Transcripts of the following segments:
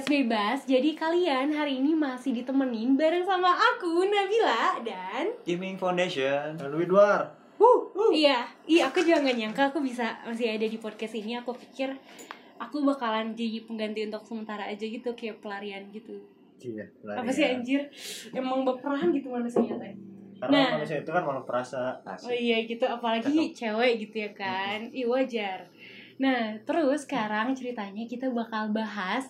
podcast bebas. Jadi kalian hari ini masih ditemenin bareng sama aku Nabila dan Gaming Foundation. Dan Widwar. iya, iya aku juga gak nyangka aku bisa masih ada di podcast ini. Aku pikir aku bakalan jadi pengganti untuk sementara aja gitu kayak pelarian gitu. Iya. Apa sih anjir? Emang berperan gitu manusianya teh. Karena Nah. manusia itu kan makhluk perasa. Oh iya gitu, apalagi cewek gitu ya kan. Ih wajar. Nah, terus sekarang ceritanya kita bakal bahas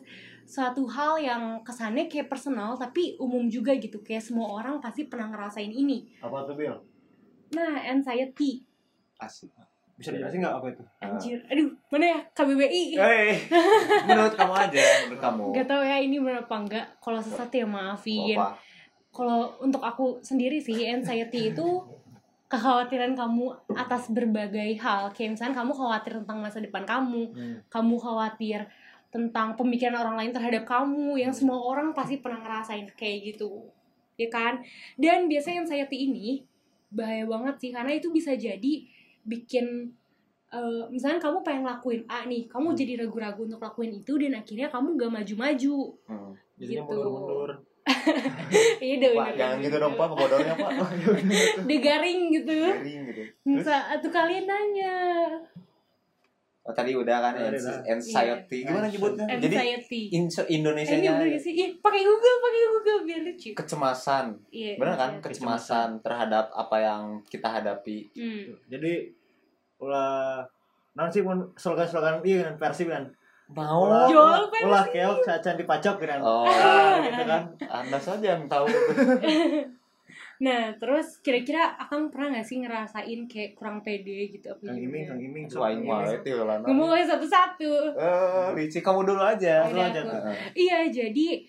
suatu hal yang kesannya kayak personal tapi umum juga gitu. Kayak semua orang pasti pernah ngerasain ini. Apa tuh Bil? Nah, anxiety. Asik. Bisa dijelasin nggak apa itu? Anjir. Aduh, mana ya KBBI? Hei, menurut kamu aja, menurut kamu. Gak tau ya ini bener apa enggak. Kalau sesat ya maafin. Kalau untuk aku sendiri sih anxiety itu kekhawatiran kamu atas berbagai hal. Kayak misalnya kamu khawatir tentang masa depan kamu, Hmm. kamu khawatir tentang pemikiran orang lain terhadap kamu yang semua orang pasti pernah ngerasain kayak gitu ya kan dan biasanya anxiety ini bahaya banget sih karena itu bisa jadi bikin eh, misalnya kamu pengen lakuin A nih kamu jadi ragu-ragu untuk lakuin itu dan akhirnya kamu gak maju-maju Hmm. Jadinya Gitu. mundur-mundur. iya udah Pak, jangan gitu dong, Pak. Kebodornya, Pak. garing gitu Garing gitu. Terus, tuh kalian nanya oh, tadi udah kan udah. anxiety. Gimana nyebutnya? Jadi inso gak sih? Ih, pakai Google, pakai Google biar lucu. kecemasan. Iya. Bener kan? anxiety. Kecemasan terhadap apa yang kita hadapi. Hmm. Jadi ulah nanti pun slogan-slogan iya kan versi kan. Mau. Ulah, Jual ulah, versi. ulah keok sacan dipacok kan. Oh, gitu kan. Anda saja yang tahu. Nah, terus kira-kira Akang pernah gak sih ngerasain kayak kurang pede gitu apa Kang Iming, Kang? Iming. Aing mah itu lah. Ngomong aja satu-satu. Eh, Ricci kamu dulu aja. Oh, Dulu aja. Iya, jadi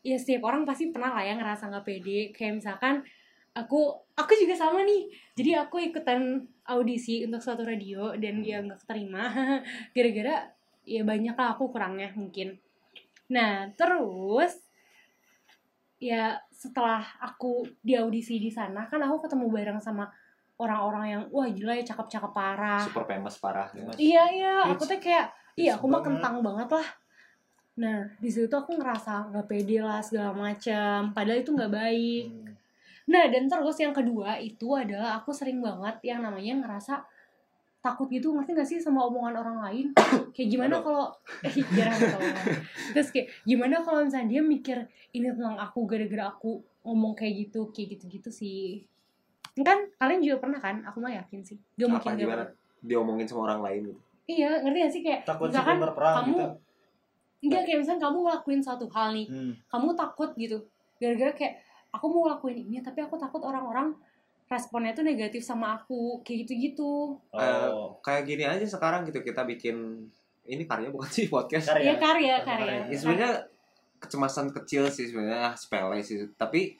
ya setiap orang pasti pernah lah ya ngerasa gak pede. Kayak misalkan aku aku juga sama nih. Jadi aku ikutan audisi untuk suatu radio dan ya nggak keterima gara-gara ya banyak lah aku kurangnya mungkin. Nah, terus ya setelah aku di audisi di sana kan aku ketemu bareng sama orang-orang yang wah gila ya cakep-cakep parah. Super famous parah. Iya iya, aku tuh kayak iya aku mah kentang banget lah. Nah di situ aku ngerasa nggak pede lah segala macam. Padahal itu nggak baik. Hmm. Nah dan terus yang kedua itu adalah aku sering banget yang namanya ngerasa takut gitu ngerti gak sih sama omongan orang lain kayak gimana kalau eh jarang terus kayak gimana kalau misalnya dia mikir ini tentang aku gara-gara aku ngomong kayak gitu kayak gitu-gitu sih kan kalian juga pernah kan aku mah yakin sih gak mungkin gimana? Diomongin sama orang lain gitu. Iya, ngerti gak sih kayak Takut misalkan sih berperang kamu gitu. enggak kayak misalkan kamu ngelakuin suatu hal nih, Hmm. kamu takut gitu. Gara-gara kayak aku mau ngelakuin ini tapi aku takut orang-orang responnya tuh negatif sama aku, kayak gitu-gitu. Oh. Kayak gini aja sekarang gitu kita bikin ini karya bukan sih podcast. Karya. Iya karya, Karya. karya. Ya sebenarnya kecemasan kecil sih sebenarnya sepele sih tapi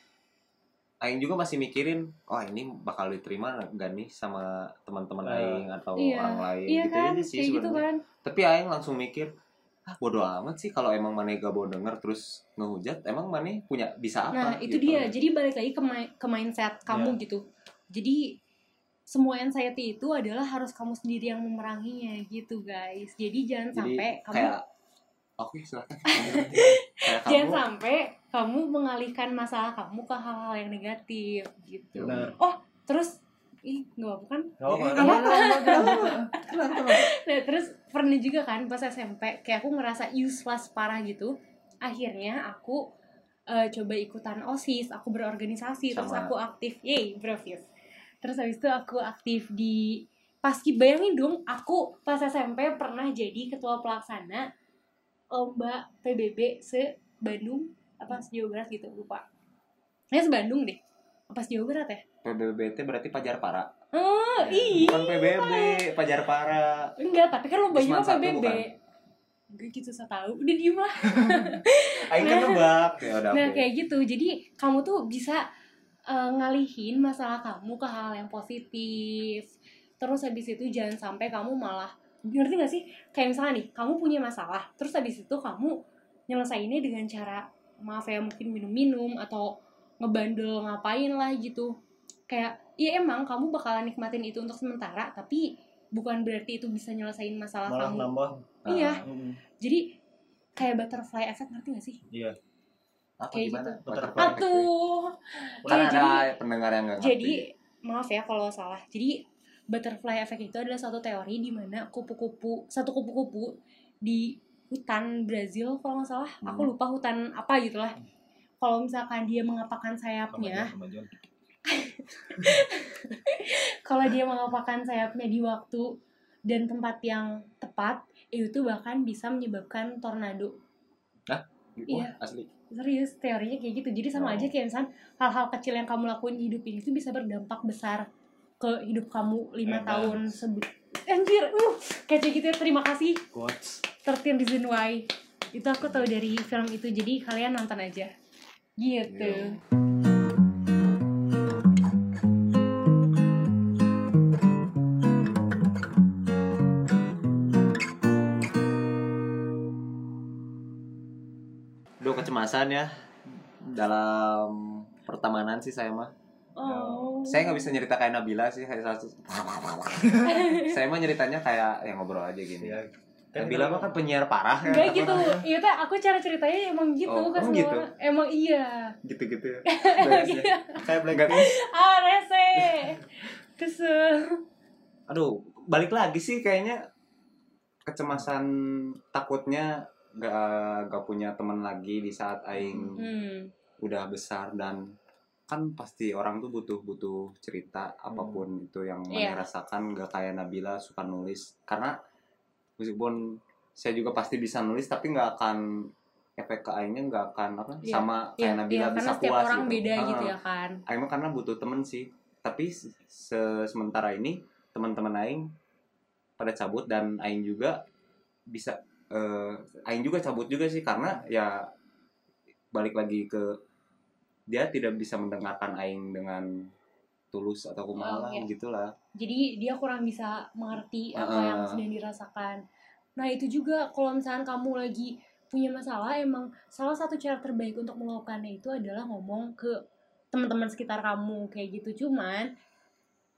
Aing juga masih mikirin oh ini bakal diterima nggak nih sama teman-teman Eh, Aing atau Iya, orang lain Iya gitu kan, aja sih gitu sebenarnya kan. tapi Aing langsung mikir ah bodoh amat sih kalau emang Mane gak mau denger terus ngehujat emang Mane punya bisa apa Nah, itu gitu. dia. Jadi balik lagi ke, ke mindset kamu Iya. gitu. Jadi semua anxiety itu adalah harus kamu sendiri yang memeranginya gitu, guys. Jadi jangan jadi sampai kamu kayak oke silakan kayak jangan kamu sampai kamu mengalihkan masalah kamu ke hal-hal yang negatif gitu. Benar. Oh, terus ih nggak apa kan? Nggak. Nah, terus pernah juga kan pas SMP kayak aku ngerasa useless parah gitu. Akhirnya aku eh, coba ikutan OSIS, aku berorganisasi, terus Sama. aku aktif, yay, brovis. Terus habis itu aku aktif di Paski bayangin dong, aku pas SMP pernah jadi ketua pelaksana lomba PBB se Bandung apa se Jawa Barat gitu lupa. Ya se Bandung deh. Apa se Jawa Barat ya? PBBT berarti pajar para Oh, iya. bukan PBB pajar para Enggak, tapi kan lombanya PBB. Enggak gitu saya tahu. Udah diem lah. Aing kan nebak ya udah Nah, kayak gitu. Jadi kamu tuh bisa eh, ngalihin masalah kamu ke hal yang positif. Terus habis itu jangan sampai kamu malah ngerti gak sih? Kayak misalnya nih, kamu punya masalah, terus habis itu kamu nyelesainnya dengan cara maaf ya mungkin minum-minum atau ngebandel ngapain lah gitu. Kayak ya emang kamu bakalan nikmatin itu untuk sementara, tapi bukan berarti itu bisa nyelesain masalah Malah kamu. nambah. Iya. Mm. Jadi kayak butterfly effect ngerti gak sih Iya. Apa Kayak gimana? gitu. Atuh Kan ada jadi- pendengar yang nggak jadi maaf ya kalau salah. Jadi butterfly effect itu adalah suatu teori di mana kupu-kupu satu kupu-kupu di hutan Brazil kalau nggak salah. Aku Hmm. lupa hutan apa gitulah kalau misalkan dia mengepakkan sayapnya. Kalau dia mengepakkan sayapnya di waktu dan tempat yang tepat itu bahkan bisa menyebabkan tornado. Wah, Iya. asli. Serius teorinya kayak gitu jadi sama Oh. aja kayak misal hal-hal kecil yang kamu lakuin di hidup ini itu bisa berdampak besar ke hidup kamu lima Edan. tahun sebelum anjir uh kayak gitu ya terima kasih Quotes. 13 Reason Why itu aku tahu dari film itu jadi kalian nonton aja gitu Iya. Kecemasan ya dalam pertemanan sih saya mah. oh Saya nggak bisa nyerita kayak Nabila sih kayak satu. saya mah nyeritanya kayak yang ngobrol aja gini. Iya. Nabila mah kan penyiar parah ya. Enggak gitu, iya teh aku cara ceritanya emang gitu Oh, semua gitu? Emang iya Gitu-gitu ya. Iya. Kayak Blackpink. Ah rese Kesel Aduh, balik lagi sih kayaknya kecemasan takutnya gak, gak punya teman lagi di saat aing hmm. udah besar dan kan pasti orang tuh butuh butuh cerita apa pun itu yang Iya. mana rasakan gak kayak Nabila suka nulis karena meskipun saya juga pasti bisa nulis tapi nggak akan efek ke aingnya nggak akan apa Iya. sama Iya, kayak Nabila iya, bisa karena setiap puas orang gitu. beda gitu ya kan Aing mah karena butuh temen sih tapi se- sementara ini teman-teman Aing pada cabut dan Aing juga bisa eh, Aing juga cabut juga sih karena ya balik lagi ke dia tidak bisa mendengarkan Aing dengan tulus atau kumaha Oh, iya. gitulah. Jadi dia kurang bisa mengerti apa yang sedang dirasakan. Nah itu juga kalau misalkan kamu lagi punya masalah emang salah satu cara terbaik untuk meluapkannya itu adalah ngomong ke teman-teman sekitar kamu kayak gitu. Cuman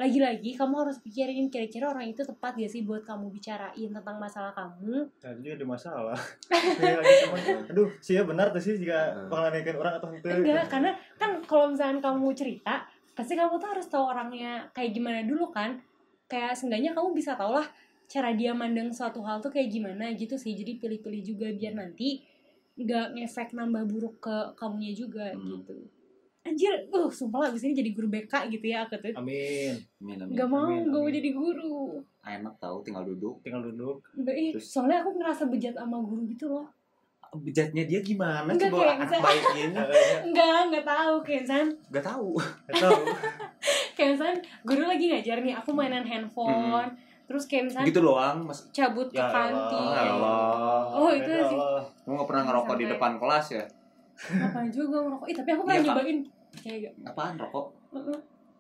lagi-lagi kamu harus pikirin kira-kira orang itu tepat gak sih buat kamu bicarain tentang masalah kamu Nah, itu jadi masalah. Lagi cuman, aduh, sih ya benar tuh sih jika Hmm. pengalaman orang atau itu. enggak karena kan kalau misalkan kamu cerita pasti kamu tuh harus tahu orangnya kayak gimana dulu kan kayak seenggaknya kamu bisa tau lah cara dia mandang suatu hal tuh kayak gimana gitu sih jadi pilih-pilih juga biar nanti nggak ngefek nambah buruk ke kamunya juga Hmm. gitu anjir uh sumpah lah abis ini jadi guru BK gitu ya aku tuh. Amin. Amin, amin. nggak mau Amin, gak mau amin. jadi guru. Enak tahu tinggal duduk. Tinggal duduk. Nggak, ih, Terus- soalnya aku ngerasa bejat sama guru gitu loh. Bejatnya dia gimana Enggak, coba? kayak anak baik gini enggak enggak tahu kayak misalkan nggak tahu. Atau kayak misalnya guru lagi ngajar nih aku mainan handphone. Terus kayak misalnya gitu doang mas. cabut ke Ya kantin. Ya Allah. Oh itu Ya sih. Lu nggak pernah ngerokok di Sampai- depan kelas ya ngapain juga ngerokok Ih, tapi aku pernah Iya, Kak. nyobain kayak gak apaan rokok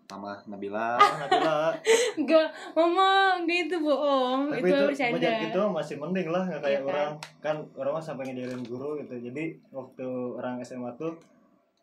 sama Nabila Nabila. enggak mama enggak itu bohong Tapi itu itu bercanda banyak gitu masih mending lah nggak kayak Iya kan? orang kan orang mah sampai ngajarin guru gitu. Jadi waktu orang SMA tuh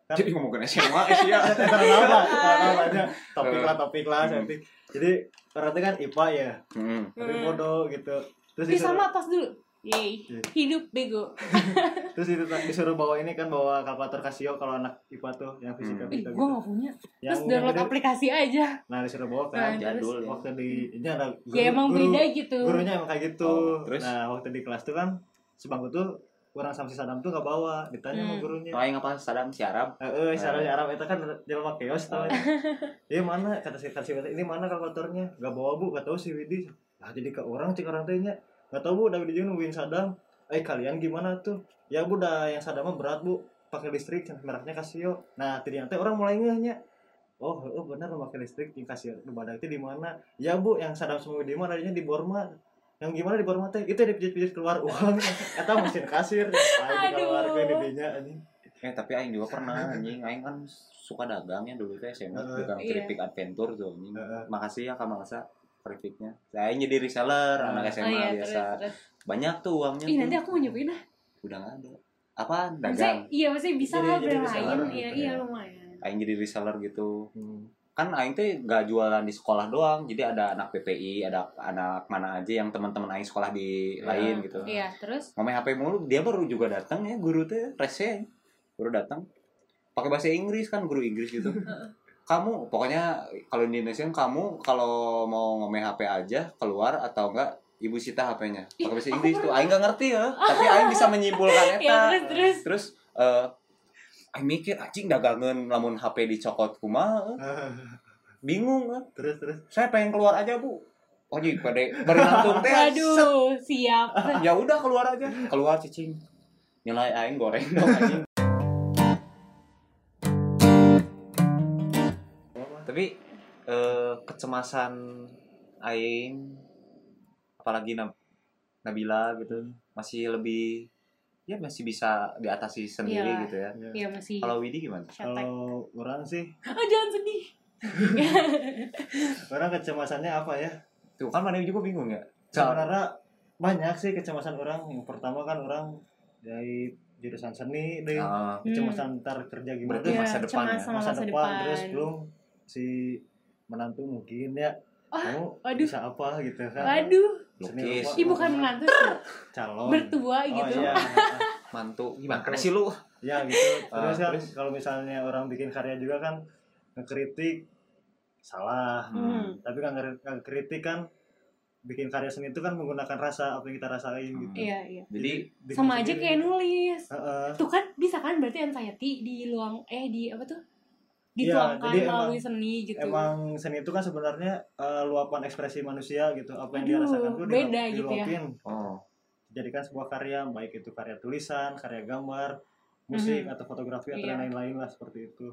kan jadi ngomongin SMA sih ya karena apa? Karena aja topik lah topik lah Hmm. topik. Jadi orang itu kan IPA ya, Hmm. tapi Hmm. bodoh gitu. Terus sama tos dulu Yeay, Iya. hidup bego terus itu disuruh bawa ini kan bawa kalkulator Casio kalau anak IPA tuh yang fisika Hmm. Ih, gitu. gak punya Yang Terus download gede- aplikasi aja Nah disuruh bawa Nah, kan. terus jadul ya Waktu di ini ada guru, Ya emang guru- beda gitu Gurunya emang kayak gitu. Oh, terus? Nah waktu di kelas tuh kan sebangku tuh orang sama si Sadam tuh gak bawa, ditanya sama Hmm. gurunya. Oh, yang apa Sadam si Arab Eh, eh, caranya Arab itu kan jelma keos tau. Ini mana kata si kata si ini mana kalkulatornya? Gak bawa bu, gak tahu si Widi. Nah jadi ke orang cek orang tanya, gak tahu bu, David Jun nungguin Sadam. Eh kalian gimana tuh? Ya bu, dah yang Sadam mah berat bu, pakai listrik, mereknya Casio. Nah ternyata orang mulai ngehnya. Oh, oh benar pakai listrik di Casio. Di badak itu di mana? Ya bu, yang Sadam sama Widi mah adanya di Borma. Yang gimana di Borma teh? Itu dipijit-pijit keluar uang. Eta mesin kasir. Ayo keluar ke didinya anjing. eh tapi Aing juga pernah anjing Aing kan suka dagang ya dulu teh SMA Iya. keripik adventure tuh anjing Heeh. makasih ya Kak Mangsa keripiknya saya jadi reseller Ah. anak Oh SMA iya, terus, biasa. terus. banyak tuh uangnya Ih, tuh. nanti aku mau nyobain dah udah nggak ada. Apaan? Maksudnya, dagang. iya maksudnya bisa lah lain lah, Iya, iya ya. lumayan. Aing jadi reseller gitu. Hmm. kan aing teh gak jualan di sekolah doang jadi ada anak PPI ada anak mana aja yang teman-teman aing sekolah di Ya. lain gitu. Iya, terus? Ngomong HP mulu dia baru juga datang ya guru teh rese. Baru datang pakai bahasa Inggris kan guru Inggris gitu kamu pokoknya kalau di Indonesia kan kamu kalau mau ngomong HP aja keluar atau enggak ibu sita HP-nya pakai bahasa Inggris tuh. aing nggak ngerti ya. tapi aing bisa menyimpulkan ya eta terus terus. Terus eh aing mikir anjing dagangan lamun HP dicokot kumaha eh. bingung eh. terus terus. Saya pengen keluar aja bu. Oh jadi pada bari ngantung teh set. waduh siap. Ya udah keluar aja. Keluar cicing. Nilai aing goreng dong anjing tapi eh, kecemasan aing apalagi Nab- Nabila gitu masih lebih ya masih bisa diatasi sendiri Iya. gitu ya. Ya masih kalau Widi gimana? Kalau orang sih oh jangan sedih. orang kecemasannya apa ya? Tuh kan mana juga bingung ya. Sebenarnya banyak sih kecemasan orang. Yang pertama kan orang dari jurusan seni deh. Ah, kecemasan ntar kerja gimana? Berarti Iya, masa depan cemas ya? masa, masa, depan, terus belum si menantu mungkin ya. Ah, kamu waduh. bisa apa gitu kan? Waduh. Seni lukis? Ih bukan menantu calon. Mertua oh, gitu. iya. mantu. Gimana Mantu. sih lu? Ya gitu. Ah, terus kan terus? kalau misalnya orang bikin karya juga kan ngekritik salah. Hmm. tapi kan ngekritik kan bikin karya seni itu kan menggunakan rasa apa yang kita rasain gitu. Iya iya. Jadi sama aja kayak nulis. Heeh. tuh kan bisa kan berarti anxiety di luang eh di apa tuh Iya, dituangkan jadi emang- melalui seni gitu Emang seni itu kan sebenarnya eh, luapan ekspresi manusia gitu. Apa yang dia Aduh, rasakan tuh beda gitu ya. oh Jadikan sebuah karya, baik itu karya tulisan, karya gambar, musik Mhm. atau fotografi atau Iya. lain-lain lah seperti itu.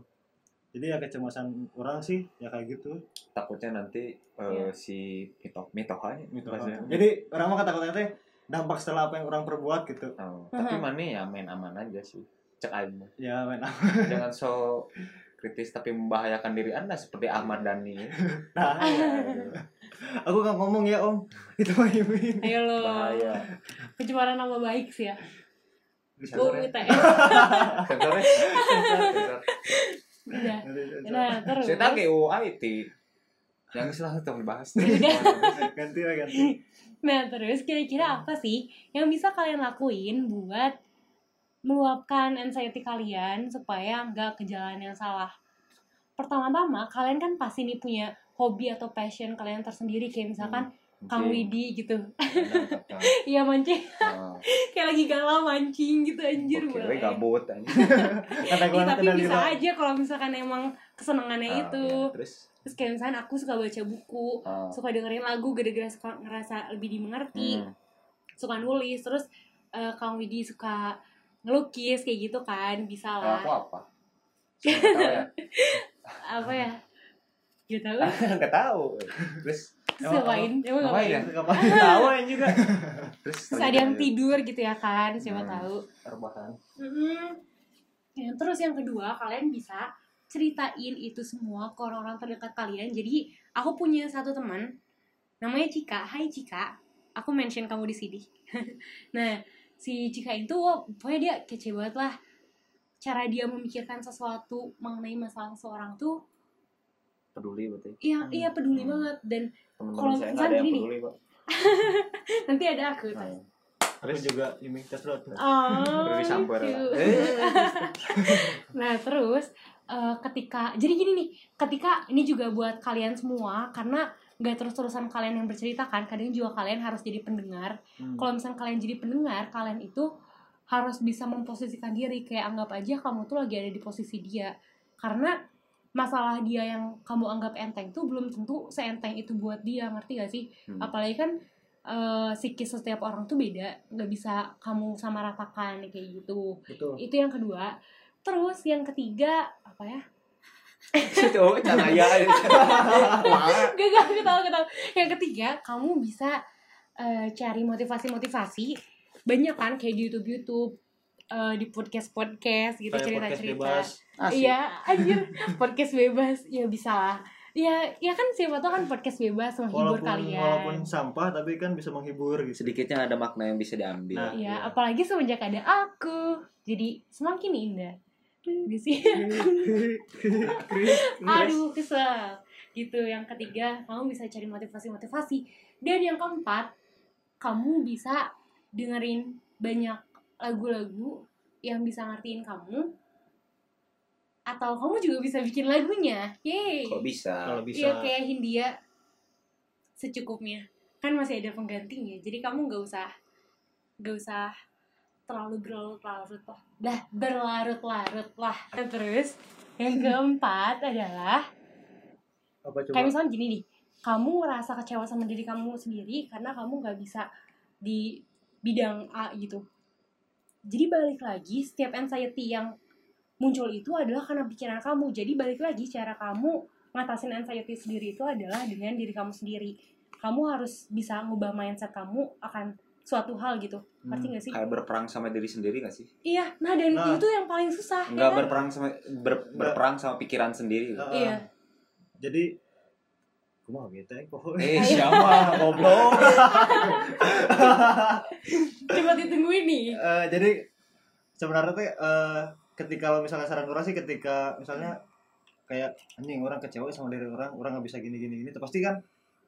Jadi ya kecemasan orang sih ya kayak gitu. takutnya nanti eh, Iya. si mitoh mitohanya gitu. bahasanya. Jadi orang mah kata-katanya teh dampak setelah apa yang orang perbuat gitu. Oh, tapi Mhm. mana ya main aman aja sih cek aja Ya men. jangan so kritis tapi membahayakan diri anda seperti Ahmad Dhani. Nah, aku nggak ngomong ya om. Itu mah Imin. ayo lo. Bahaya. Pencemaran nama baik sih ya. Bisa sore. ITS sensornya sensor udah nah terus saya tahu kayak UIT yang selalu tuh dibahas. Ganti lah ganti. Nah, terus kira-kira apa sih yang bisa kalian lakuin buat meluapkan anxiety kalian supaya nggak ke jalan yang salah? Pertama-tama, kalian kan pasti nih punya hobi atau passion kalian tersendiri kayak misalkan Kang Widi gitu. Iya mancing, Oh, kayak lagi galau mancing gitu anjir Oke, boleh. we gabut gue tapi bisa aja kalau misalkan emang kesenangannya Ah, itu. iya, terus Terus kayak misalkan aku suka baca buku, oh, suka dengerin lagu gara-gara suka ngerasa lebih dimengerti. hmm, suka nulis terus eh, Kang Widi suka ngelukis kayak gitu kan bisa lah. aku apa? Ya. Apa ya? Gitu tahu. Nggak tahu. Terus terus ngapain emang ngapain? ngapain? Ngapain? Tawain juga. terus terus ada yang tidur gitu ya kan siapa Hmm. tahu. Rebahan. Mm-mm. Ya, terus yang kedua kalian bisa ceritain itu semua ke orang-orang terdekat kalian. Jadi aku punya satu teman namanya Cika. Hai Cika. Aku mention kamu di sini. Nah si Cika itu wah, pokoknya dia kece banget lah cara dia memikirkan sesuatu mengenai masalah seseorang tuh peduli berarti iya Hmm. iya peduli Hmm. banget dan Kalau misalnya ada yang gini peduli kok nanti ada aku Nah, Aku juga ini tes road. oh lah. Eh. Nah terus eh, ketika jadi gini nih, ketika ini juga buat kalian semua karena nggak terus-terusan kalian yang bercerita kan, kadang juga kalian harus jadi pendengar. Hmm. Kalau misalnya kalian jadi pendengar, kalian itu harus bisa memposisikan diri kayak anggap aja kamu tuh lagi ada di posisi dia. Karena masalah dia yang kamu anggap enteng tuh belum tentu seenteng itu buat dia, ngerti gak sih? Hmm. Apalagi kan eh, psikis setiap orang tuh beda, nggak bisa kamu sama ratakan kayak gitu Betul. itu yang kedua terus yang ketiga apa ya itu cahaya gak gak ketawa ketawa yang ketiga kamu bisa eh, cari motivasi motivasi banyak kan kayak di YouTube YouTube eh, di podcast podcast gitu Kayak cerita cerita iya anjir podcast bebas ya bisa lah. Ya ya kan siapa tahu kan podcast bebas menghibur Walaupun kalian. walaupun sampah tapi kan bisa menghibur gitu. sedikitnya ada makna yang bisa diambil. Nah, ya iya. apalagi semenjak ada aku. Jadi semakin indah Sih aduh kesel. Gitu yang ketiga kamu bisa cari motivasi-motivasi. Dan yang keempat kamu bisa dengerin banyak lagu-lagu yang bisa ngertiin kamu atau kamu juga bisa bikin lagunya. Yeay. Kok bisa? kalau bisa. Iya kayak Hindia. Secukupnya. Kan masih ada penggantinya jadi kamu nggak usah nggak usah terlalu berlarut-larut lah. Dah berlarut-larut lah. Terus yang keempat adalah apa coba? kayak misalnya gini nih kamu merasa kecewa sama diri kamu sendiri karena kamu nggak bisa di bidang A gitu. Jadi balik lagi setiap anxiety yang muncul itu adalah karena pikiran kamu. Jadi balik lagi cara kamu ngatasin anxiety sendiri itu adalah dengan diri kamu sendiri. Kamu harus bisa ngubah mindset kamu akan suatu hal gitu ngerti Hmm, gak sih Kayak berperang sama diri sendiri gak sih? iya nah dan Nah. itu yang paling susah ya Enggak kan? berperang sama ber- berperang sama pikiran sendiri. Heeh. iya jadi kumaha gitu ya kok Eh, siapa goblok? coba ditungguin nih Eh, jadi sebenarnya tuh eh, ketika lo misalnya saran orang sih ketika misalnya kayak anjing orang kecewa sama diri orang orang nggak bisa gini gini gini tuh pasti kan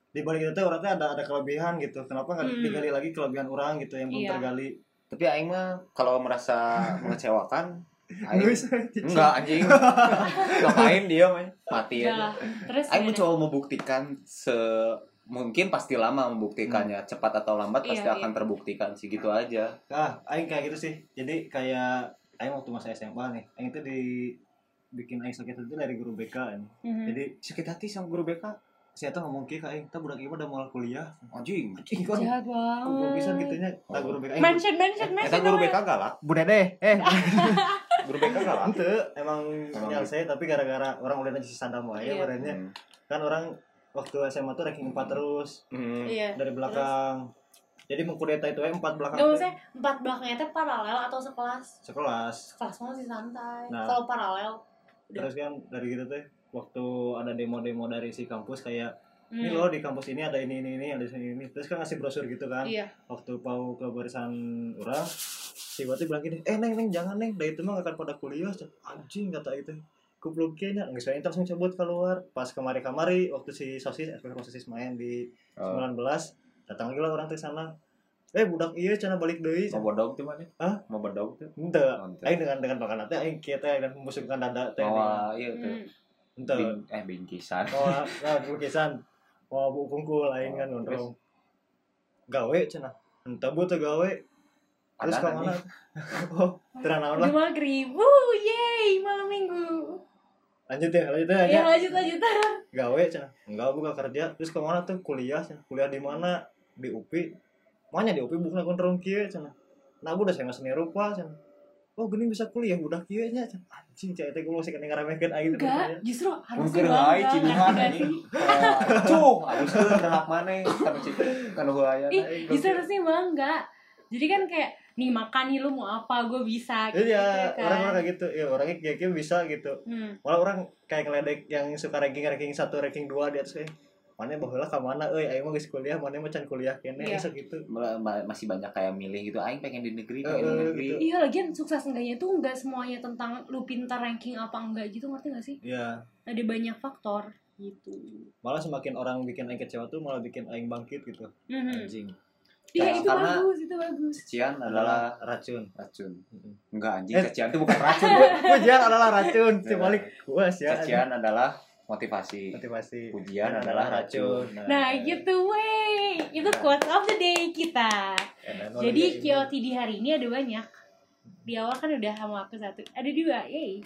di balik itu tuh orang tuh ada ada kelebihan gitu kenapa nggak Hmm. digali lagi kelebihan orang gitu yang belum Iya. tergali Tapi aing mah kalau merasa mengecewakan aing enggak anjing. Ngapain dia mah? Mati aja. lah. terus Aing mencoba membuktikan se mungkin pasti lama membuktikannya cepat atau lambat pasti Iya, akan terbuktikan sih gitu aja ah aing kayak gitu sih jadi kayak aing waktu masa SMA nih aing itu di bikin aing sakit hati dari guru BK nih. Mhm. jadi sakit hati sama guru BK saya tuh ngomong kayak aing kita budak ieu udah mulai kuliah anjing anjing kan jahat Gue bisa banget gitunya, tak guru BK. Mention mention mention Eta guru. BK galak Bu Dede, eh guru BK galak Ente, emang Emang nyalse tapi gara-gara orang udah nasi sadam wae Iya. badannya. Hmm. Kan orang waktu SMA tuh ranking 4 terus Hmm. iya dari belakang. Jadi mengkudeta itu eh 4 belakang. Gak maksudnya empat belakangnya teh paralel atau sekelas sekelas. Sekelas mah masih santai Nah. Kalau paralel. Terus kan dari gitu teh waktu ada demo-demo dari si kampus kayak hmm. ini loh di kampus ini ada ini ini ini ada ini ini. Terus kan ngasih brosur gitu kan. Iya. Waktu mau ke barisan orang si Wati bilang gini eh neng neng jangan neng. Dari itu mah gak akan pada kuliah. Anjing kata itu. Kupluk kayaknya nggak bisa langsung cabut keluar. Pas kemari kamari waktu si sosis SPK sosis main di Oh. 19 datang lagi lah orang ke sana. Eh budak iya cina balik deui. Mau bodog tuh mana Hah? mau bodog tuh? Ente Oh, ente. aing dengan dengan makanan teh aing kieu teh dan membusukkan dada teh oh iya tuh. Hmm. ente Bin- eh bingkisan. Oh nah lukisan mau bu kungkul aing kan Oh, nondrong gawe cina ente bu teh gawe. Terus ke mana oh terang naon lah. Maghrib Wuh yeay malam minggu. Lanjut ya lanjut ya Ya aja lanjut lanjut. Gawe cina enggak buka kerja. Terus ke mana tuh kuliah cenah. kuliah di mana? Di UPI mana di UPI bukan kontrol kieu cina nah udah saya nggak seni rupa cina oh gini bisa kuliah udah kieu nya anjing cai teh gue masih kena ngaremekeun aing teh Enggak justru harus bangga lain ciduhan anjing. sih? Cuh, harus tuh anak mana kan citu kan huaya. Ih justru harusnya bangga Jadi kan kayak Nih makan nih lu mau apa gue bisa gitu Iya, kan. orang-orang kayak gitu. Ya, orangnya kayak bisa gitu. Hmm. Malah orang kayak ngeledek yang suka ranking ranking satu ranking dua di atas kayak mana baheula ka mana euy aing mah geus kuliah mana mah can kuliah kene Iya. bisa gitu. Ma- ma- masih banyak kayak milih gitu aing pengen di negeri pengen di Eh, negeri gitu. Iya lagian sukses enggaknya tuh enggak semuanya tentang lu pintar ranking apa enggak gitu ngerti gak sih? Iya. Ada banyak faktor gitu. Malah semakin orang bikin aing kecewa tuh malah bikin aing bangkit gitu. Mhm. Anjing. Iya itu karena- bagus itu bagus. kecian adalah racun. racun enggak anjing Eh. kecian itu bukan racun Pujian adalah racun. Cibalik puas ya. kecian adalah motivasi. Motivasi. pujian adalah racun. Nah. Gitu wey Itu quote of the day kita. Jadi QOT di hari ini ada banyak. Di awal kan udah sama aku satu. Ada dua Yay.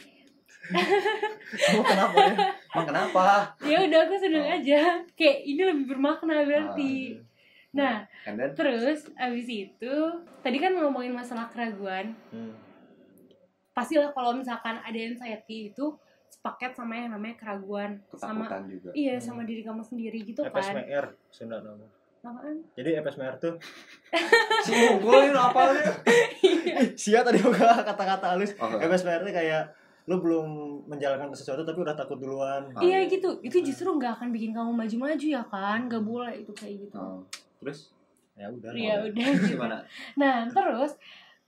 Kamu kenapa ya? emang kenapa? Ya udah aku seneng Oh. aja. Kayak ini lebih bermakna berarti. Ah, Nah and then? terus abis itu Tadi kan ngomongin masalah keraguan. Hmm. Pastilah kalau misalkan ada anxiety itu Sepaket sama yang namanya keraguan Sama ketakutan juga Iya Hmm. sama diri kamu sendiri gitu kan FSMR Sunda nama. Apaan? Jadi FSMR tuh si unggul ini apa nih Sia tadi buka kata-kata halus. Oh, FSMR tuh kayak lu belum menjalankan sesuatu tapi udah takut duluan. Ah, Iya iya. gitu, itu justru nggak akan bikin kamu maju-maju ya kan, nggak boleh itu kayak gitu. Oh, terus Ya udah. Ya udah. gimana Nah terus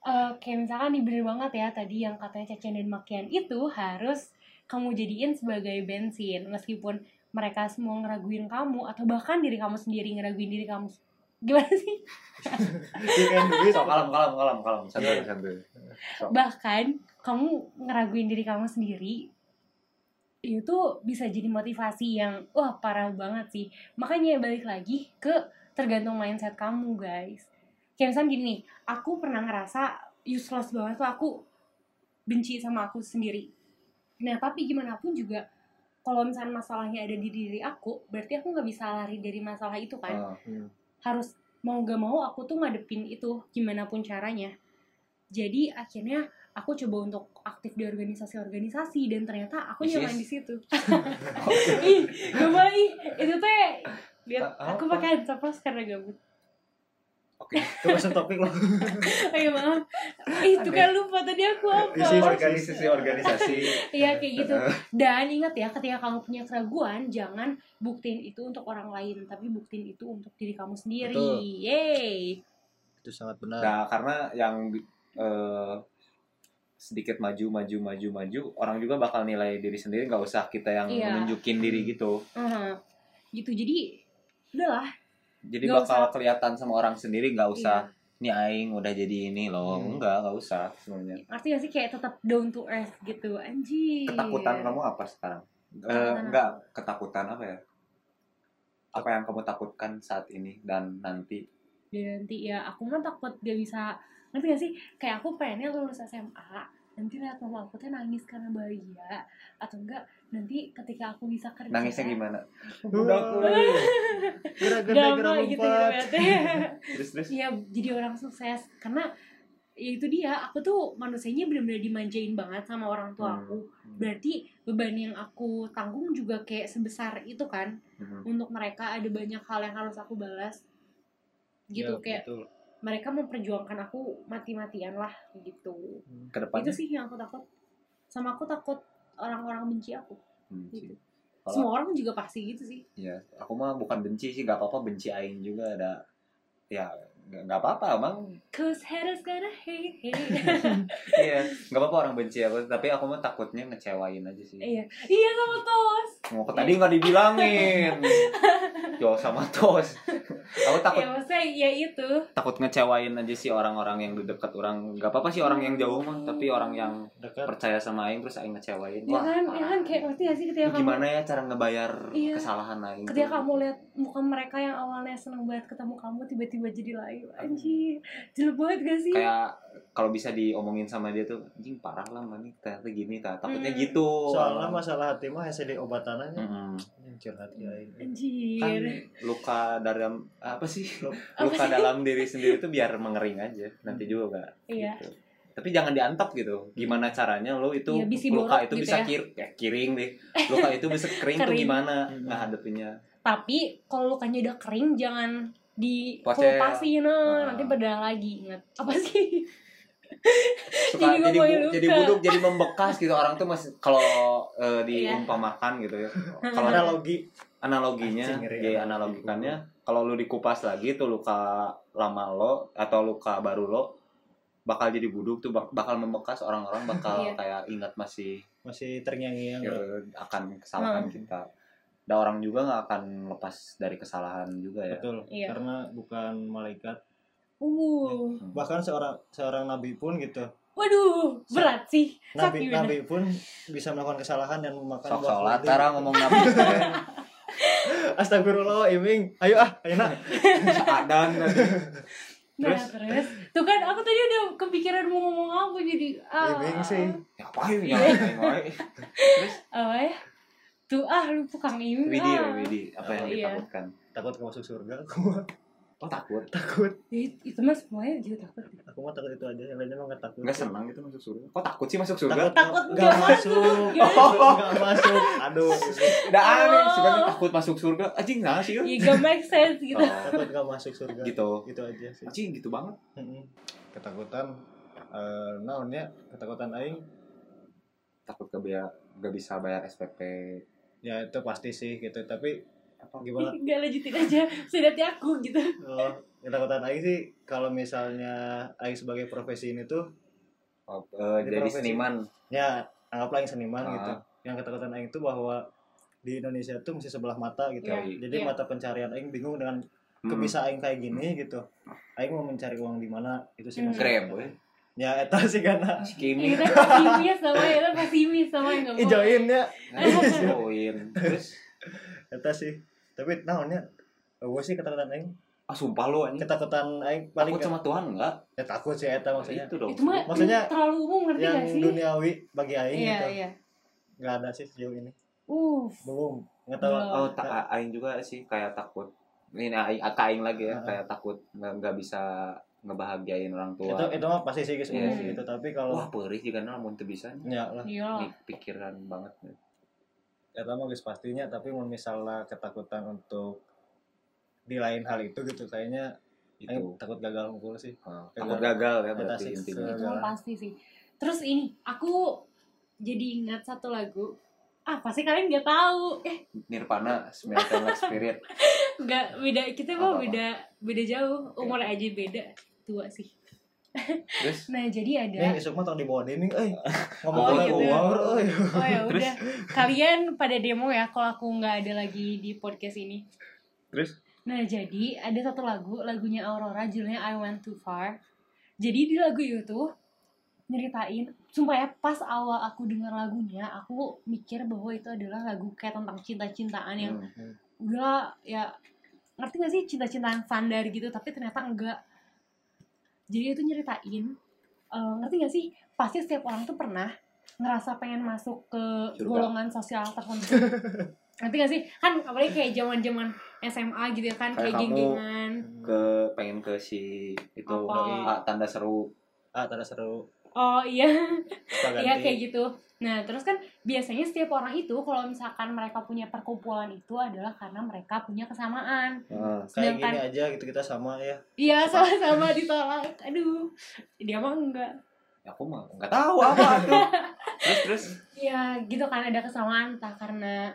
eh, kayak misalkan nih bener banget ya tadi yang katanya cacian dan makian itu harus kamu jadiin sebagai bensin meskipun mereka semua ngeraguin kamu atau bahkan diri kamu sendiri ngeraguin diri kamu. Gimana sih? Iya kan duit. so kalem kalem kalem kalem. Santuy santuy bahkan kamu ngeraguin diri kamu sendiri itu bisa jadi motivasi yang wah parah banget sih. Makanya balik lagi ke tergantung mindset kamu guys. Kayak misalnya gini nih aku pernah ngerasa useless banget tuh aku benci sama aku sendiri nah tapi gimana pun juga kalau misalnya masalahnya ada di diri aku berarti aku nggak bisa lari dari masalah itu kan Ah, Hmm. harus mau gak mau aku tuh ngadepin itu gimana pun caranya jadi akhirnya aku coba untuk aktif di organisasi-organisasi dan ternyata aku Which nyaman is? di situ ih gak boleh ih itu teh lihat Ah, aku apa? pakai handphone karena gabut oke Itu masuk topik loh. ayo maaf. Ih itu kan lupa tadi aku Isi apa organisasi organisasi. Iya kayak gitu. Dan ingat ya ketika kamu punya keraguan jangan buktiin itu untuk orang lain tapi buktiin itu untuk diri kamu sendiri. Betul. yeay. Itu sangat benar. nah karena yang eh, sedikit maju maju maju maju orang juga bakal nilai diri sendiri nggak usah kita yang Iya. nunjukin diri gitu. Aha. gitu. Jadi udahlah jadi Nggak bakal usah. kelihatan sama orang sendiri nggak usah Iya. nih aing udah jadi ini loh. Hmm. enggak nggak usah sebenarnya Ngerti gak sih? Kayak tetap down to earth gitu. Anjir. Ketakutan kamu apa sekarang? Eh, Ketakutan enggak ketakutan apa ya? Apa yang kamu takutkan saat ini dan nanti? Dan nanti ya aku mah takut gak bisa ngerti gak sih? Kayak aku pengennya lulus SMA nanti lihat mama aku tuh nangis karena bahagia atau enggak nanti ketika aku bisa kerja nangisnya gimana? gede kira Gampang gitu gitu terus terus? Iya jadi orang sukses. Karena ya itu dia aku tuh manusianya benar-benar dimanjain banget sama orang tua Hmm. aku. berarti beban yang aku tanggung juga kayak sebesar itu kan. Mhm. untuk mereka ada banyak hal yang harus aku balas. Gitu Ya, kayak betul. Mereka memperjuangkan aku mati-matian lah gitu. Ke depannya? Itu sih yang aku takut. Sama aku takut orang-orang benci aku. Hmm, sih. gitu semua orang juga pasti gitu sih. Iya, aku mah bukan benci sih, gak apa-apa benci aing juga ada. Ya, nggak nggak apa-apa, emang. cause haters gonna hate hate iya, nggak apa-apa orang benci aku, tapi aku mah takutnya ngecewain aja sih. iya iya sama tos Mau tadi nggak dibilangin. Yo sama tos. Aku takut ya maksudnya ya itu takut ngecewain aja sih orang-orang yang di dekat orang. Gak apa-apa sih orang yang jauh mah, tapi orang yang Dekat. percaya sama aing terus aing ngecewain. ya kan ya kan kayak ngerti gak sih ketika kamu gimana ya cara ngebayar Iya. kesalahan aing? ketika kamu lihat muka mereka yang awalnya seneng banget ketemu kamu tiba-tiba jadi lain anjir jelek banget gak sih kayak kalau bisa diomongin sama dia tuh anjing parah lah mani ternyata gini tak takutnya Hmm. gitu Soalnya masalah hati mah hanya di obatannya. Mm-mm. Anjir hati aing. kan anjir luka dalam apa sih Apa luka sih? dalam diri sendiri tuh biar mengering aja nanti juga gak iya gitu. tapi jangan diantep gitu gimana caranya lo itu bisi luka itu gitu bisa ya. kir eh, kiring deh luka itu bisa kering tuh Kering. gimana Hmm. ngadepinnya tapi kalau lukanya udah kering jangan di kulpasin Ah. nanti berdarah lagi ingat apa sih suka Jadi jadi, bu- luka. jadi buduk jadi membekas gitu orang tuh masih kalau eh, Iya. diumpamakan gitu ya kalau Analogi. analoginya ya analogi. analogikannya kalau lu dikupas lagi tuh luka lama lo atau luka baru lo bakal jadi buduk tuh bak- bakal membekas orang-orang bakal Iya. kayak ingat masih Masih terngiang-ngiang. eh, akan kesalahan Hmm. kita dan orang juga nggak akan lepas dari kesalahan juga ya Betul. Iya. Karena bukan malaikat. uh Bahkan seorang seorang nabi pun gitu. waduh berat sih Nabi nabi pun bisa melakukan kesalahan dan memakan sok sholat tara ngomong nabi Astagfirullah, Iming. Ayo ah, ayo nak. seadan tadi. Nah, Terus? terus tuh kan aku tadi udah kepikiran mau ngomong apa jadi ah, Iming sih. ngapain ya wae. apa ya tuh ah lu tukang ini Widi. Widi apa yang Oh, iya. ditakutkan Takut ke masuk surga. Aku oh takut takut. Ya, itu mah semuanya juga takut Aku mah takut itu aja. Yang lainnya mah nggak takut. nggak senang gitu masuk surga kok takut sih masuk surga Takut, Takut nggak nggak masuk. Gimana? Nggak masuk. Aduh. udah aneh Oh. sebenarnya takut masuk surga anjing nah sih ya gak make sense gitu Oh, Takut nggak masuk surga. gitu Gitu aja sih. anjing gitu banget. Ketakutan. Eh, naonnya ketakutan aing takut gak biar gak bisa bayar SPP ya itu pasti sih gitu tapi gimana Gak lanjutin aja Sedati aku gitu oh, ketakutan Aing sih kalau misalnya Aing sebagai profesi ini tuh Oh, eh, Di jadi profesi. seniman ya anggaplah Aing seniman Ah. gitu yang ketakutan Aing tuh bahwa di Indonesia tuh masih sebelah mata gitu Iya. jadi Iya. mata pencarian Aing bingung dengan Hmm. kebisa Aing kayak gini gitu Aing mau mencari uang di mana itu sih Hmm. maksudnya. Ya eta sih karena Kimi Kita pesimis sama ya pesimis sama yang ijoin ya join. Terus? Eta sih. Tapi naonnya gue sih ketakutan Aing. Ah sumpah lu anjing. Ketakutan Aing paling takut sama Tuhan enggak? Ya takut sih eta maksudnya. Itu dong. Itu mah Maksudnya terlalu umum ngerti yang gak sih? duniawi bagi Aing Iya gitu. iya. Nggak ada sih sejauh ini. Uh belum. Nggak tahu. Belum. oh tak aing juga sih kayak takut. Ini aing aka aing lagi ya kayak takut nggak bisa ngebahagiain orang tua. Itu itu mah pasti sih guys Iya umum sih. gitu. Tapi kalau wah perih juga namun tuh bisa ya lah. Iya pikiran banget eta mah guys pastinya tapi mau misalnya ketakutan untuk di lain hal itu gitu kayaknya itu. Aing takut gagal ngumpul sih. Takut gagal ya berarti intinya. Itu pasti sih. Terus ini Aku jadi ingat satu lagu. Ah pasti kalian gak tahu. Eh. Nirvana Like Spirit. Gak beda. Kita mah beda Beda jauh. Umurnya aja beda Tua sih. Terus? Nah jadi Nih, ada esok mah tong di bawah deming, eh. Ngomong Oh, gitu. oh, ya udah. Kalian pada demo ya Kalau aku nggak ada lagi di podcast ini. Terus? Nah jadi ada satu lagu Lagunya Aurora Judulnya I Went Too Far. Jadi di lagu itu Nyeritain Sumpah ya pas awal aku dengar lagunya Aku mikir bahwa itu adalah lagu kayak tentang cinta-cintaan yang Hmm. udah ya ngerti gak sih? Cinta-cintaan standar gitu tapi ternyata enggak jadi itu nyeritain eh, ngerti gak sih pasti setiap orang tuh pernah ngerasa pengen masuk ke Surga. golongan sosial tertentu ngerti gak sih kan apalagi kayak zaman zaman SMA gitu ya kan Kayak kayak geng-gengan ke pengen ke si itu Apa? tanda seru Ah, tanda seru. Oh iya Iya kayak gitu. Nah terus kan biasanya setiap orang itu kalau misalkan mereka punya perkumpulan itu adalah karena mereka punya kesamaan. Ah, Kayak Sedangkan- gini aja gitu kita sama ya. Iya sama-sama ditolak. Aduh, dia mah enggak. aku mah nggak tahu apa tuh terus terus Ya gitu kan ada kesamaan entah karena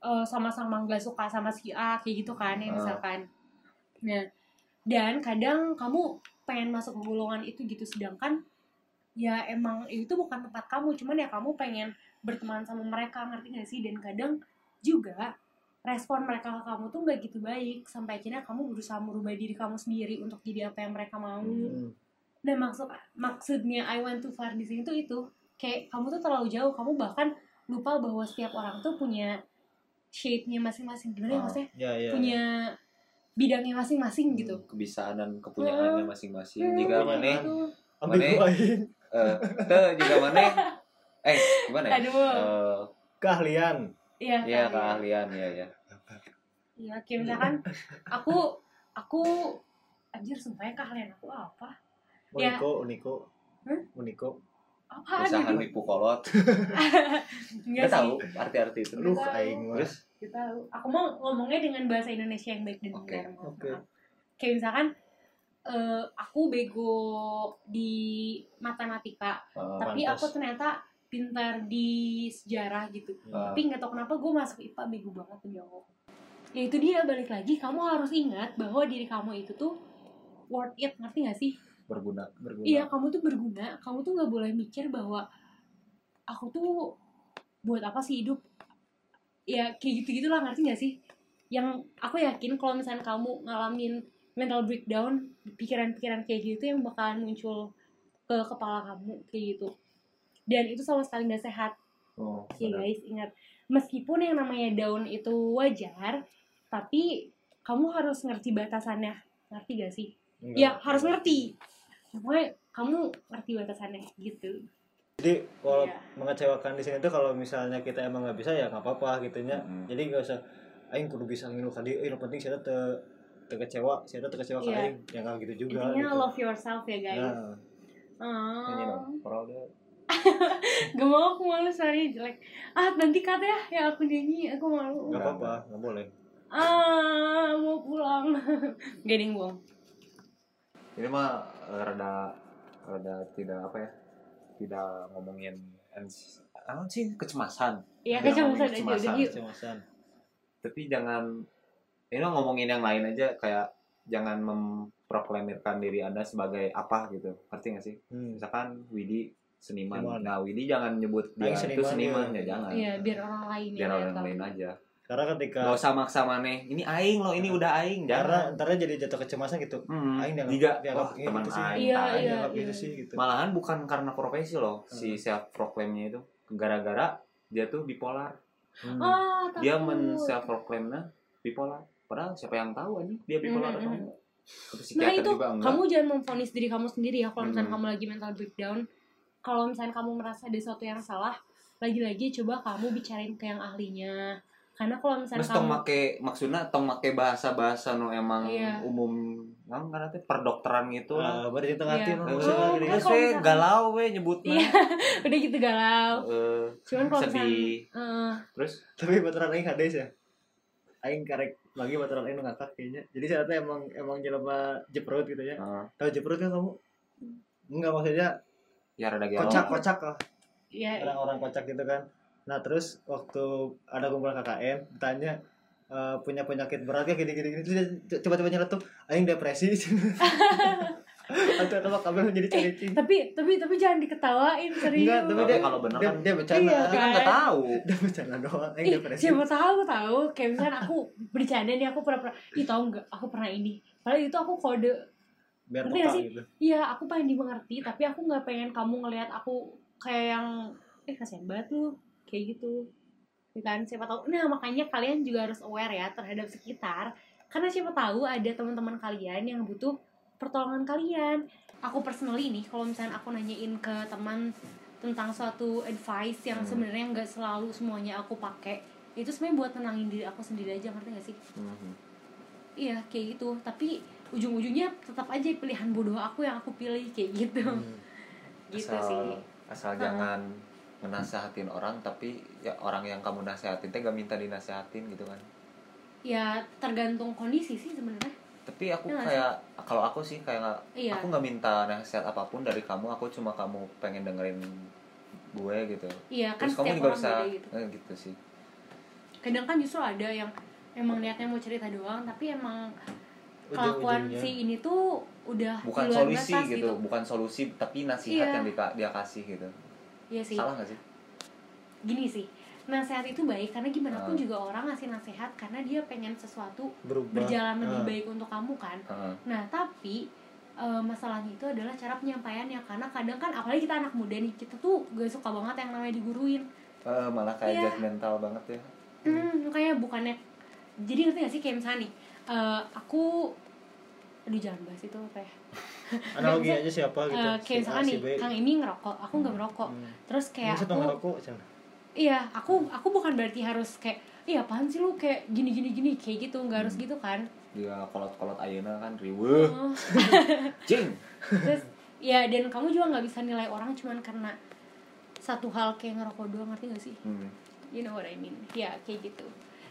eh, sama-sama nggak suka sama si A kayak gitu kan ya Ah. misalkan. Nah dan kadang kamu pengen masuk ke golongan itu gitu sedangkan ya emang itu bukan tempat kamu cuman ya kamu pengen berteman sama mereka ngerti gak sih dan kadang juga respon mereka ke kamu tuh nggak gitu baik sampai akhirnya kamu berusaha merubah diri kamu sendiri untuk jadi apa yang mereka mau Hmm. Nah maksud maksudnya I want to far di sini tuh itu kayak kamu tuh terlalu jauh, kamu bahkan lupa bahwa setiap orang tuh punya shape-nya masing-masing. Gimana ya Ah, maksudnya? Ya, ya. Punya bidangnya masing-masing gitu. kebisaan dan kepunyaannya masing-masing Hmm, jika mana gitu. Eh te juga mana eh gimana ya Aduh. Eh, Keahlian. Iya, Iya kan? keahlian ya ya. Iya, kayak misalkan aku aku anjir sumpah ya keahlian aku apa? Ya. Uniko, Uniko. Hah? Uniko. Apa Usaha aduh. nipu kolot. Enggak Nggak sih. tahu arti-arti itu. Tahu. aing mah. Terus Kita tahu. Aku mau ngomongnya dengan bahasa Indonesia yang baik dan benar. mohon oke. maaf. Kayak misalkan eh, aku bego di matematika, eh, tapi pantas. aku ternyata pintar di sejarah gitu. Ah. Tapi nggak tahu kenapa gue masuk IPA bego banget tuh Allah. Ya itu dia balik lagi kamu harus ingat bahwa diri kamu itu tuh worth it ngerti gak sih? berguna. berguna. Iya kamu tuh berguna, kamu tuh nggak boleh mikir bahwa aku tuh buat apa sih hidup? Ya kayak gitu gitulah ngerti gak sih? Yang aku yakin kalau misalnya kamu ngalamin mental breakdown, pikiran-pikiran kayak gitu yang bakalan muncul ke kepala kamu kayak gitu. Dan itu sama sekali gak sehat Oh, ya benar. guys ingat meskipun yang namanya down itu wajar tapi kamu harus ngerti batasannya ngerti gak sih Enggak. ya harus ngerti pokoknya kamu ngerti batasannya gitu Jadi kalau Iya. mengecewakan di sini tuh kalau misalnya kita emang nggak bisa ya nggak apa-apa gitu nya. Mm. Jadi nggak usah aing kudu bisa ngilu ka dieu, eh, yang penting saya te te kecewa, saya te kecewa ka Iya. aing. Ya nggak gitu juga intinya gitu. love yourself ya guys Nah, oh. dong. Proud gak mau aku malu suaranya jelek ah nanti kata ya ya aku nyanyi aku malu nggak Enggak, apa-apa, nggak boleh. ah mau pulang gak ada yang bohong Ini mah eh, rada rada tidak apa ya? Tidak ngomongin apa sih kecemasan. Iya kecemasan aja kecemasan. Kecemasan. tapi jangan ini ngomongin yang lain aja kayak jangan memproklamirkan diri anda sebagai apa gitu ngerti gak sih Hmm. misalkan Widi seniman Seniman. nah Widi jangan nyebut dia Aing itu seniman, ya. ya jangan Iya, biar orang lain biar yang orang tahu. lain aja Karena ketika Gak usah maksa maneh ini aing loh ini udah aing karena jangan ntarnya jadi jatuh kecemasan gitu. Hmm, Aing dianggap, juga dianggap wah, gitu teman sih. aing Iya, iya. dianggap gitu sih gitu. malahan bukan karena profesi loh si Hmm. self proclaimnya itu gara-gara dia tuh bipolar Hmm. Oh, dia men self proclaimnya bipolar padahal siapa yang tahu aja dia bipolar Mm, atau mm, enggak Atau Nah psikiater itu juga enggak kamu jangan memvonis diri kamu sendiri ya kalau misalnya Hmm. kamu lagi mental breakdown. Kalau misalnya kamu merasa ada sesuatu yang salah, lagi-lagi coba kamu bicarain ke yang ahlinya. Karena kalau misalnya Terus tong kamu make maksudnya tong make bahasa-bahasa no emang Iya. umum kan nanti perdokteran gitu lah. Ah, baru di tengah Iya. hati Eh, maksudnya Oh, kan Terus kalau we misalkan- galau we nyebutnya. Iya. udah gitu galau. Eh, Cuman kalau misalnya sedih. eh, terus Tapi baturan aing hades ya. Aing karek lagi baturan aing nu ngakak kayaknya. Jadi saya tuh emang emang jelema jeprut gitu ya. eh, Tahu jeprut kan kamu? Enggak maksudnya ya rada kocak kocak lah. ya orang-orang kocak gitu kan nah terus waktu ada kumpulan KKN ditanya eh, punya penyakit berat ya gini gini gini dia coba-coba nyeletuk aing depresi atau kalau kabel menjadi cacing tapi tapi tapi jangan diketawain serius. enggak tapi dia kalau bener dia, kan- dia bercanda Iya, Tapi kan nggak kan? tahu. dia bercanda doang Ih, depresi siapa tahu tahu kayak misalnya aku bercanda nih aku pernah-pernah ih tahu nggak aku pernah ini padahal itu aku kode biar ngerti sih? gitu Iya, aku pengen dimengerti, tapi aku nggak pengen kamu ngelihat aku kayak yang eh kasihan banget lu kayak gitu. Ya kan siapa tahu. Nah, makanya kalian juga harus aware ya terhadap sekitar. Karena siapa tahu ada teman-teman kalian yang butuh pertolongan kalian. Aku personally nih, kalau misalnya aku nanyain ke teman tentang suatu advice yang Hmm. sebenarnya nggak selalu semuanya aku pakai, itu sebenarnya buat tenangin diri aku sendiri aja, ngerti gak sih? Mhm. Iya, kayak gitu. Tapi ujung-ujungnya tetap aja pilihan bodoh aku yang aku pilih kayak gitu. Hmm. Gitu asal, sih. Asal Ah. jangan menasehatin orang tapi ya orang yang kamu nasehatin teh gak minta dinasehatin gitu kan. Ya tergantung kondisi sih sebenarnya. Tapi aku nggak kayak kalau aku sih kayak nggak Iya. aku nggak minta nasihat apa pun dari kamu aku cuma kamu pengen dengerin gue gitu Iya, kan terus kamu juga bisa gitu. eh, gitu sih Kadang kan justru ada yang emang niatnya mau cerita doang, tapi emang kelakuan si ini tuh udah bukan solusi batas gitu. bukan solusi tapi nasihat Iya. yang dika- dia kasih gitu Iya sih. salah nggak sih Gini sih. Nasihat itu baik karena gimana pun Ah. juga orang ngasih nasihat karena dia pengen sesuatu berubah berjalan lebih Ah. baik untuk kamu kan. Heeh. Nah, tapi eh, masalahnya itu adalah cara penyampaiannya karena kadang kan apalagi kita anak muda nih, kita tuh gak suka banget yang namanya diguruin. Eh, malah kayak Iya. judgmental banget ya Hmm, makanya bukannya jadi ngerti gak sih kayak misalnya nih eh, aku aduh jangan bahas itu apa ya analogi aja siapa gitu Si kayak A, si nih B. Kang Imi ngerokok aku nggak merokok Hmm. terus kayak Maksud aku ngerokok? Iya aku aku bukan berarti harus kayak iya apaan sih lu? Kayak gini gini gini kayak gitu. Nggak harus Hmm. gitu kan. Dia kolot-kolot ayeuna kan riweuh. Oh, jing. Terus ya dan kamu juga nggak bisa nilai orang cuman karena satu hal kayak ngerokok doang ngerti gak sih? Hmm. you know what I mean. Ya kayak gitu.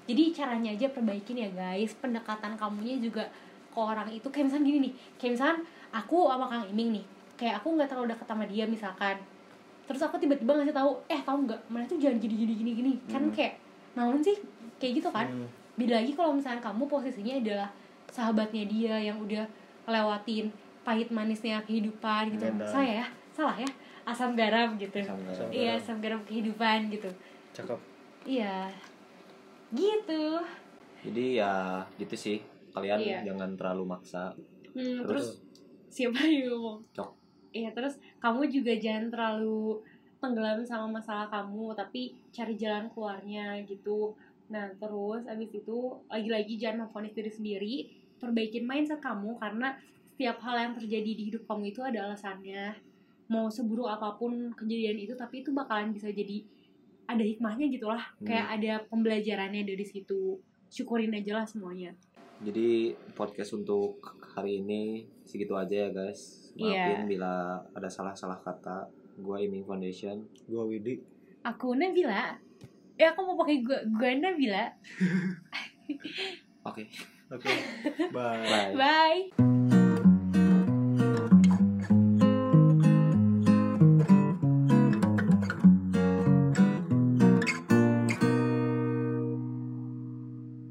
Jadi caranya aja perbaikin ya guys. Pendekatan kamunya juga ke orang itu kayak misalnya gini nih. Kayak misalnya aku sama Kang Iming nih. Kayak aku nggak terlalu dekat sama dia misalkan terus aku tiba-tiba ngasih tahu eh tahu nggak mana tuh jangan gini gini gini gini kan Hmm. kayak namun sih kayak gitu kan Hmm. beda lagi kalau misalnya kamu posisinya adalah sahabatnya dia yang udah lewatin pahit manisnya kehidupan gitu saya ya salah ya asam garam gitu Asam garam. Asam iya asam garam kehidupan gitu cakep Iya. Gitu. jadi ya gitu sih kalian Iya. jangan terlalu maksa Hmm, Terus? terus, siapa yang ngomong? Cok. Iya, terus kamu juga jangan terlalu tenggelam sama masalah kamu, tapi cari jalan keluarnya gitu. Nah, terus abis itu lagi-lagi jangan memvonis diri sendiri, perbaikin mindset kamu karena setiap hal yang terjadi di hidup kamu itu ada alasannya. Mau seburuk apa pun kejadian itu, tapi itu bakalan bisa jadi ada hikmahnya gitu lah. Hmm. Kayak ada pembelajarannya dari situ. Syukurin aja lah semuanya. Jadi podcast untuk hari ini segitu aja ya guys. Maafin Iya. bila ada salah-salah kata. Gua Iming Foundation. gua Widi Aku Nabila. Ya aku mau pakai gua, gua Nabila. Oke. oke bye Bye. Bye.